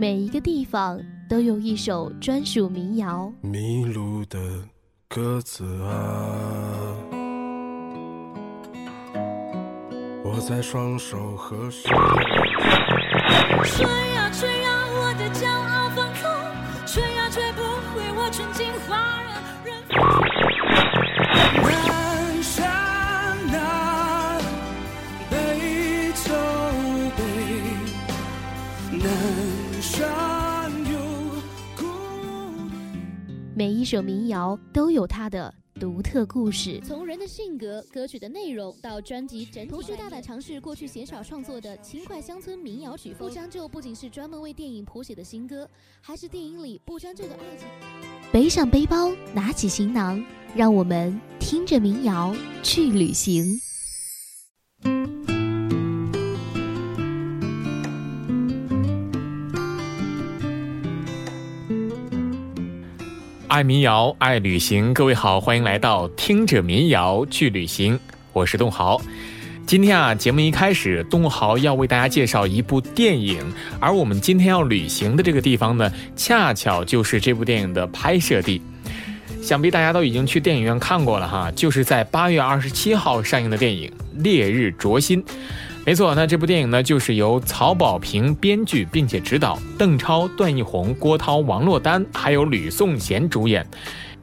每一个地方都有一首专属民谣。迷路的鸽子啊，我在双手合十。吹呀吹呀，我的骄傲放纵，吹呀吹不回我纯净花每一首民谣都有它的独特故事。从人的性格、歌曲的内容到专辑整体，同时大胆尝试过去鲜少创作的轻快乡村民谣曲风。不将就不仅是专门为电影谱写的新歌，还是电影里不将就的爱情。背上背包，拿起行囊，让我们听着民谣去旅行。爱民谣，爱旅行。各位好，欢迎来到听着民谣去旅行。我是东豪。今天啊，节目一开始，东豪要为大家介绍一部电影，而我们今天要旅行的这个地方呢，恰巧就是这部电影的拍摄地。想必大家都已经去电影院看过了哈，就是在八月二十七号上映的电影《烈日灼心》。没错，那这部电影呢，就是由曹保平编剧并且执导，邓超、段奕宏、郭涛、王珞丹还有吕颂贤主演。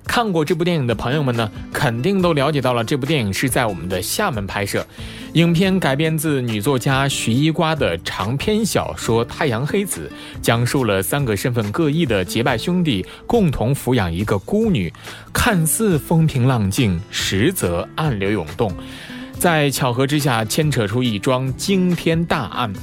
看过这部电影的朋友们呢，肯定都了解到了这部电影是在我们的厦门拍摄。影片改编自女作家徐一瓜的长篇小说《太阳黑子》，讲述了三个身份各异的结拜兄弟共同抚养一个孤女，看似风平浪静，实则暗流涌动。在巧合之下牵扯出一桩惊天大案，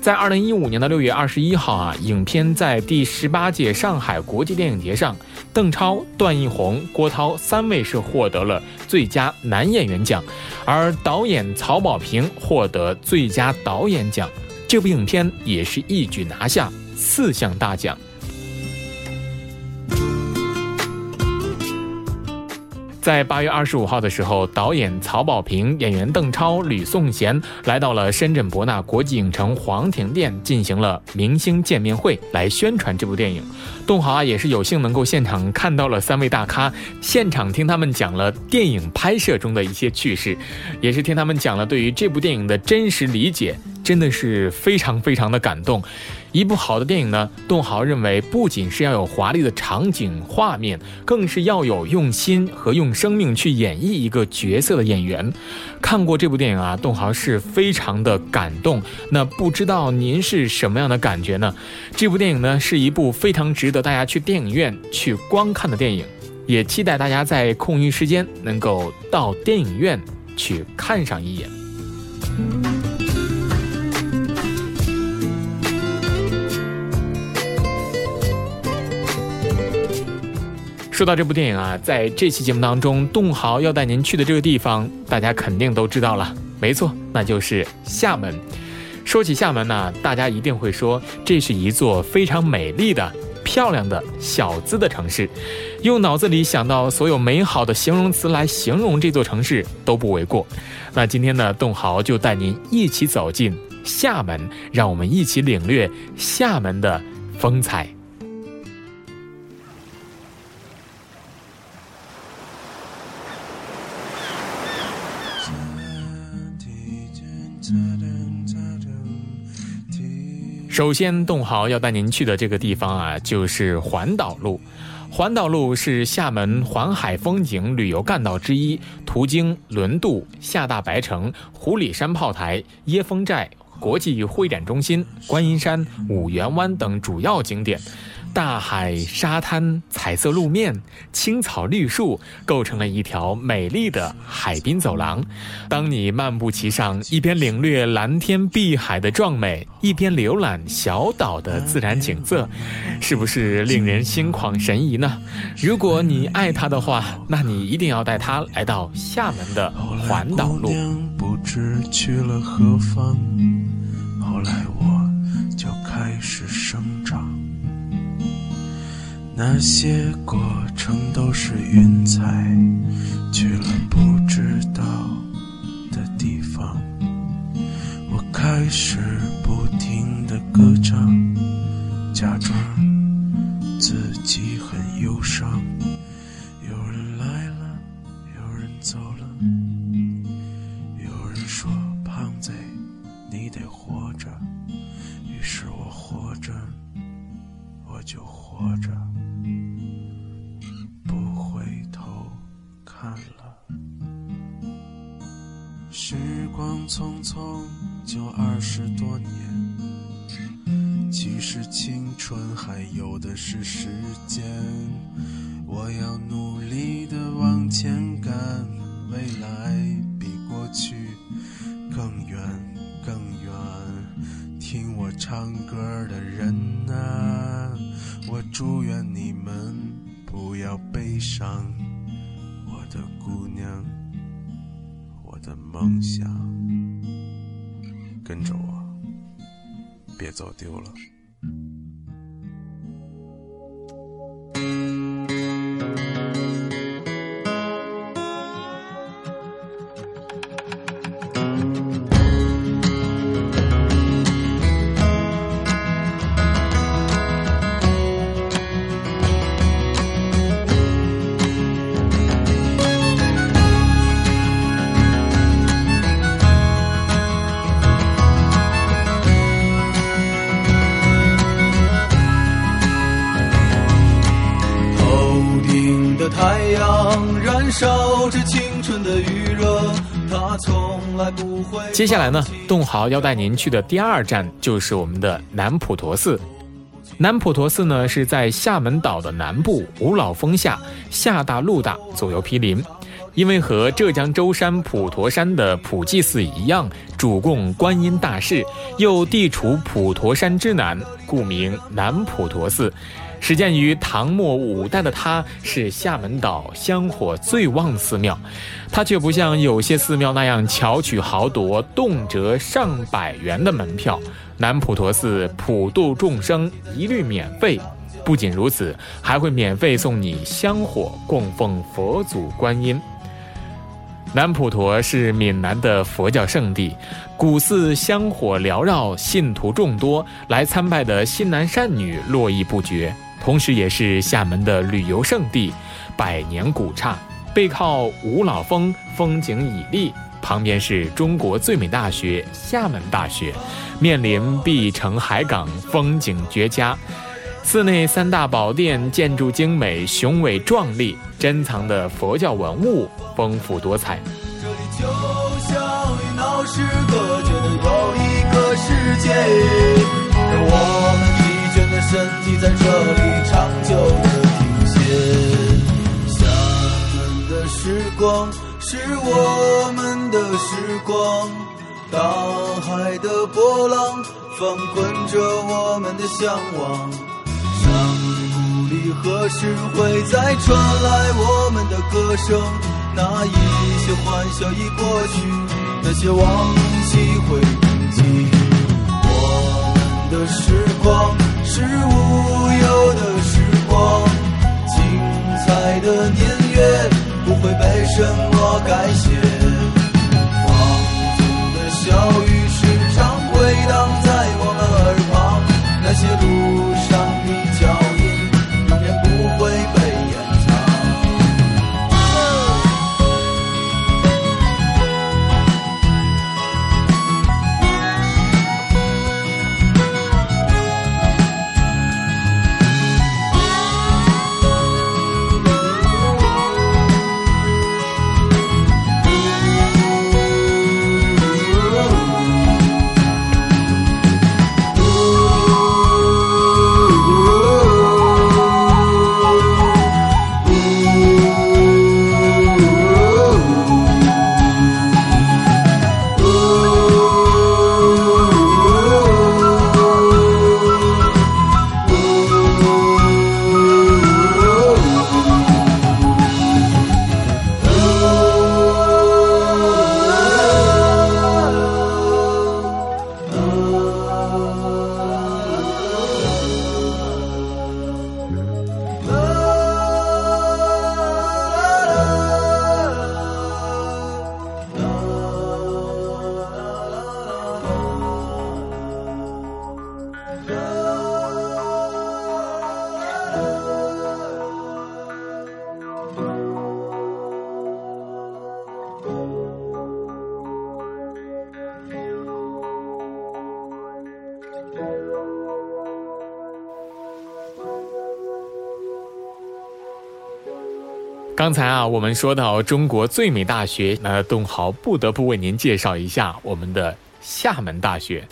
在二零一五年的六月二十一号啊，影片在第十八届上海国际电影节上，邓超、段奕宏、郭涛三位是获得了最佳男演员奖，而导演曹保平获得最佳导演奖。这部影片也是一举拿下四项大奖。在八月二十五号的时候，导演曹保平、演员邓超、吕颂贤来到了深圳博纳国际影城皇庭店，进行了明星见面会，来宣传这部电影。东豪啊，也是有幸能够现场看到了三位大咖，现场听他们讲了电影拍摄中的一些趣事，也是听他们讲了对于这部电影的真实理解。真的是非常非常的感动。一部好的电影呢，栋豪认为不仅是要有华丽的场景画面，更是要有用心和用生命去演绎一个角色的演员。看过这部电影啊，栋豪是非常的感动。那不知道您是什么样的感觉呢？这部电影呢，是一部非常值得大家去电影院去观看的电影，也期待大家在空余时间能够到电影院去看上一眼。说到这部电影啊，在这期节目当中，栋豪要带您去的这个地方，大家肯定都知道了。没错，那就是厦门。说起厦门呢，大家一定会说，这是一座非常美丽的、漂亮的小资的城市。用脑子里想到所有美好的形容词来形容这座城市都不为过。那今天呢，栋豪就带您一起走进厦门，让我们一起领略厦门的风采。首先，洞豪要带您去的这个地方啊，就是环岛路。环岛路是厦门环海风景旅游干道之一，途经轮渡、厦大白城、湖里山炮台、椰风寨、国际会展中心、观音山、五缘湾等主要景点。大海、沙滩、彩色路面、青草绿树，构成了一条美丽的海滨走廊。当你漫步其上，一边领略蓝天碧海的壮美，一边浏览小岛的自然景色，是不是令人心旷神怡呢？如果你爱它的话，那你一定要带它来到厦门的环岛路。不知去了何方，后来我就开始生。那些过程都是云彩去了不知道的地方。我开始不停的歌唱假装自己很忧伤。是时间，我要努力的往前赶，未来比过去更远更远。听我唱歌的人啊，我祝愿你们不要悲伤，我的姑娘，我的梦想，跟着我，别走丢了。接下来呢，洞豪要带您去的第二站就是我们的南普陀寺。南普陀寺呢是在厦门岛的南部五老峰下，厦大陆大，左右毗邻。因为和浙江舟山普陀山的普济寺一样，主供观音大士，又地处普陀山之南，故名南普陀寺。始建于唐末五代的它，是厦门岛香火最旺寺庙。它却不像有些寺庙那样巧取豪夺，动辄上百元的门票。南普陀寺普度众生，一律免费。不仅如此，还会免费送你香火，供奉佛祖观音。南普陀是闽南的佛教圣地，古寺香火缭绕，信徒众多，来参拜的新男善女络绎不绝。同时，也是厦门的旅游胜地，百年古刹，背靠五老峰，风景绮丽，旁边是中国最美大学——厦门大学，面临碧城海港，风景绝佳。寺内三大宝殿建筑精美、雄伟壮丽，珍藏的佛教文物丰富多彩。这里就像与闹市隔绝的又一个世界，身体在这里长久的停歇。厦门的时光。是我们的时光，大海的波浪翻滚着我们的向往。山谷里何时会再传来我们的歌声？那一些欢笑已过去，那些往昔会铭记。我们的时光。是无忧的时光，精彩的年月不会被什么改写。刚才啊，我们说到中国最美大学，那东豪不得不为您介绍一下我们的厦门大学。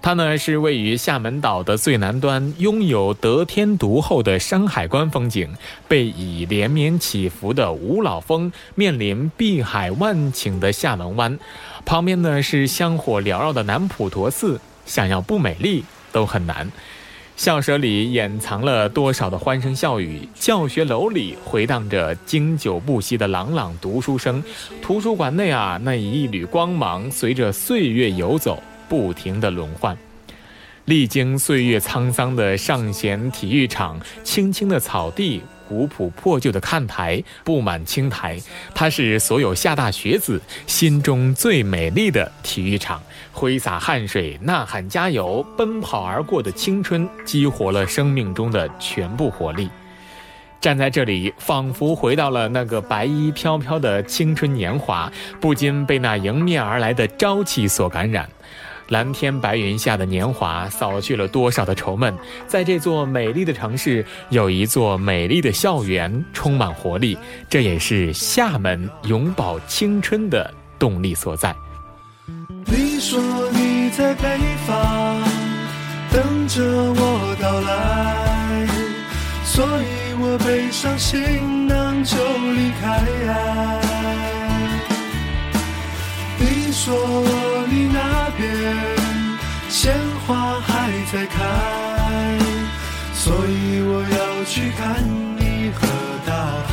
它呢是位于厦门岛的最南端，拥有得天独厚的山海关风景，背倚连绵起伏的五老峰，面临碧海万顷的厦门湾，旁边呢是香火缭绕的南普陀寺，想要不美丽都很难。校舍里掩藏了多少的欢声笑语，教学楼里回荡着经久不息的朗朗读书声，图书馆内啊那一缕光芒随着岁月游走，不停的轮换。历经岁月沧桑的上弦体育场，青青的草地。古朴破旧的看台布满青苔，它是所有厦大学子心中最美丽的体育场。挥洒汗水、呐喊加油、奔跑而过的青春，激活了生命中的全部活力。站在这里，仿佛回到了那个白衣飘飘的青春年华，不禁被那迎面而来的朝气所感染。蓝天白云下的年华，扫去了多少的愁闷。在这座美丽的城市，有一座美丽的校园，充满活力。这也是厦门永葆青春的动力所在。你说你在北方等着我到来，所以我背上行囊就离开。你说你那鲜花还在开，所以我要去看你和大海。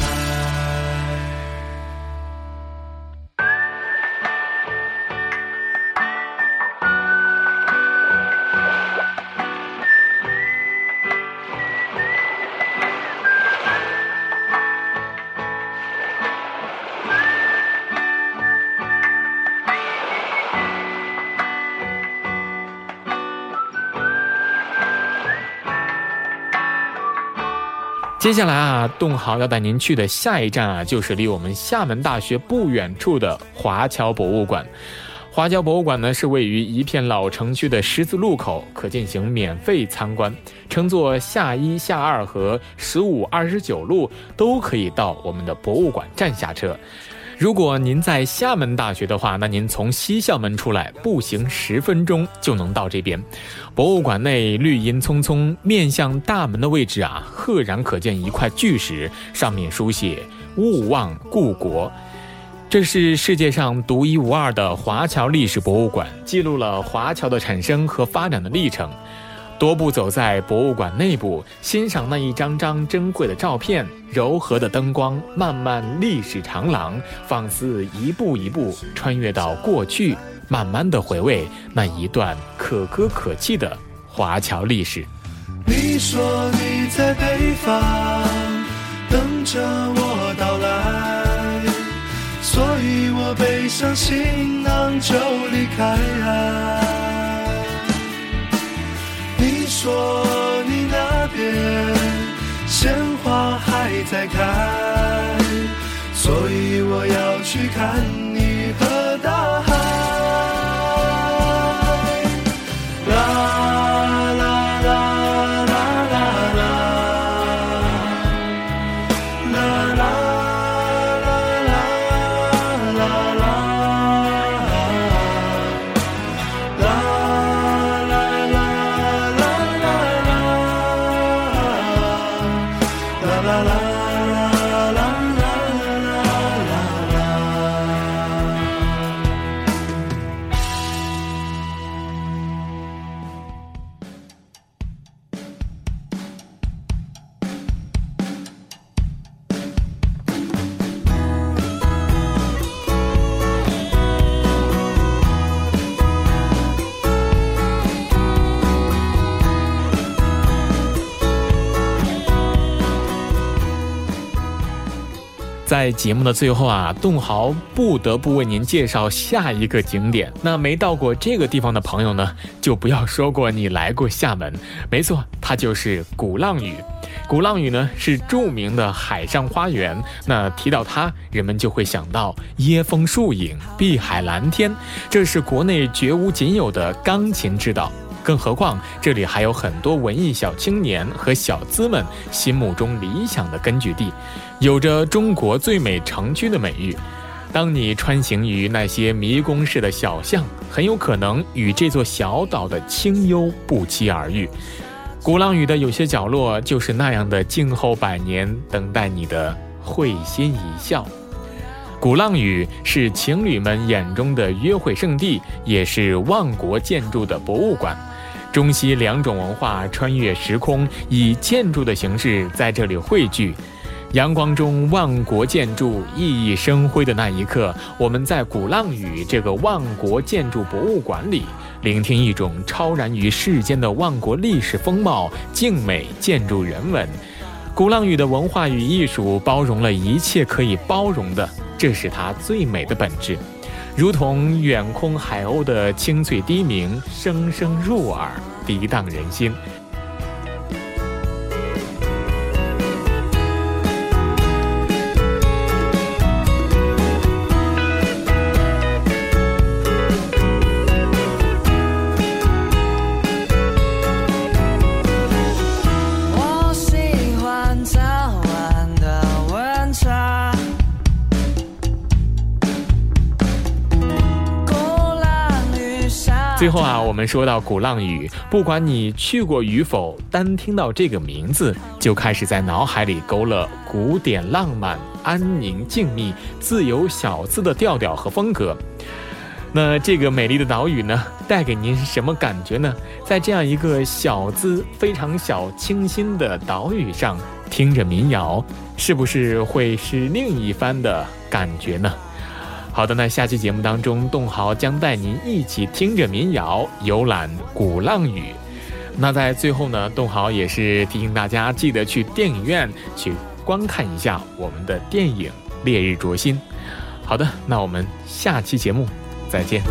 接下来啊，栋豪要带您去的下一站啊，就是离我们厦门大学不远处的华侨博物馆。华侨博物馆呢，是位于一片老城区的十字路口，可进行免费参观。乘坐下一、下二和十五、二十九路都可以到我们的博物馆站下车。如果您在厦门大学的话，那您从西校门出来，步行十分钟就能到这边。博物馆内绿荫葱葱，面向大门的位置啊，赫然可见一块巨石，上面书写“勿忘故国”。这是世界上独一无二的华侨历史博物馆，记录了华侨的产生和发展的历程。踱步走在博物馆内部，欣赏那一张张珍贵的照片，柔和的灯光，漫漫历史长廊，仿似一步一步穿越到过去，慢慢的回味那一段可歌可泣的华侨历史。你说你在北方等着我到来，所以我背上行囊就离开。说你那边鲜花还在开，所以我要去看你和大海。在节目的最后啊，栋豪不得不为您介绍下一个景点。那没到过这个地方的朋友呢，就不要说过你来过厦门。没错，它就是鼓浪屿。鼓浪屿呢是著名的海上花园。那提到它，人们就会想到椰风树影、碧海蓝天，这是国内绝无仅有的钢琴之岛。更何况这里还有很多文艺小青年和小资们心目中理想的根据地，有着中国最美城区的美誉。当你穿行于那些迷宫式的小巷，很有可能与这座小岛的清幽不期而遇。鼓浪屿的有些角落就是那样的静候百年，等待你的会心一笑。鼓浪屿是情侣们眼中的约会圣地，也是万国建筑的博物馆。中西两种文化穿越时空，以建筑的形式在这里汇聚。阳光中万国建筑熠熠生辉的那一刻，我们在鼓浪屿这个万国建筑博物馆里，聆听一种超然于世间的万国历史风貌、静美建筑人文。鼓浪屿的文化与艺术包容了一切可以包容的，这是它最美的本质。如同远空海鸥的清脆低鸣，声声入耳，涤荡人心。最后啊，我们说到鼓浪屿，不管你去过与否，单听到这个名字，就开始在脑海里勾勒古典浪漫、安宁静谧、自由小资的调调和风格。那这个美丽的岛屿呢，带给您什么感觉呢？在这样一个小资、非常小、清新的岛屿上，听着民谣，是不是会是另一番的感觉呢？好的，那下期节目当中，栋豪将带您一起听着民谣游览鼓浪屿。那在最后呢，栋豪也是提醒大家，记得去电影院去观看一下我们的电影《烈日灼心》。好的，那我们下期节目再见。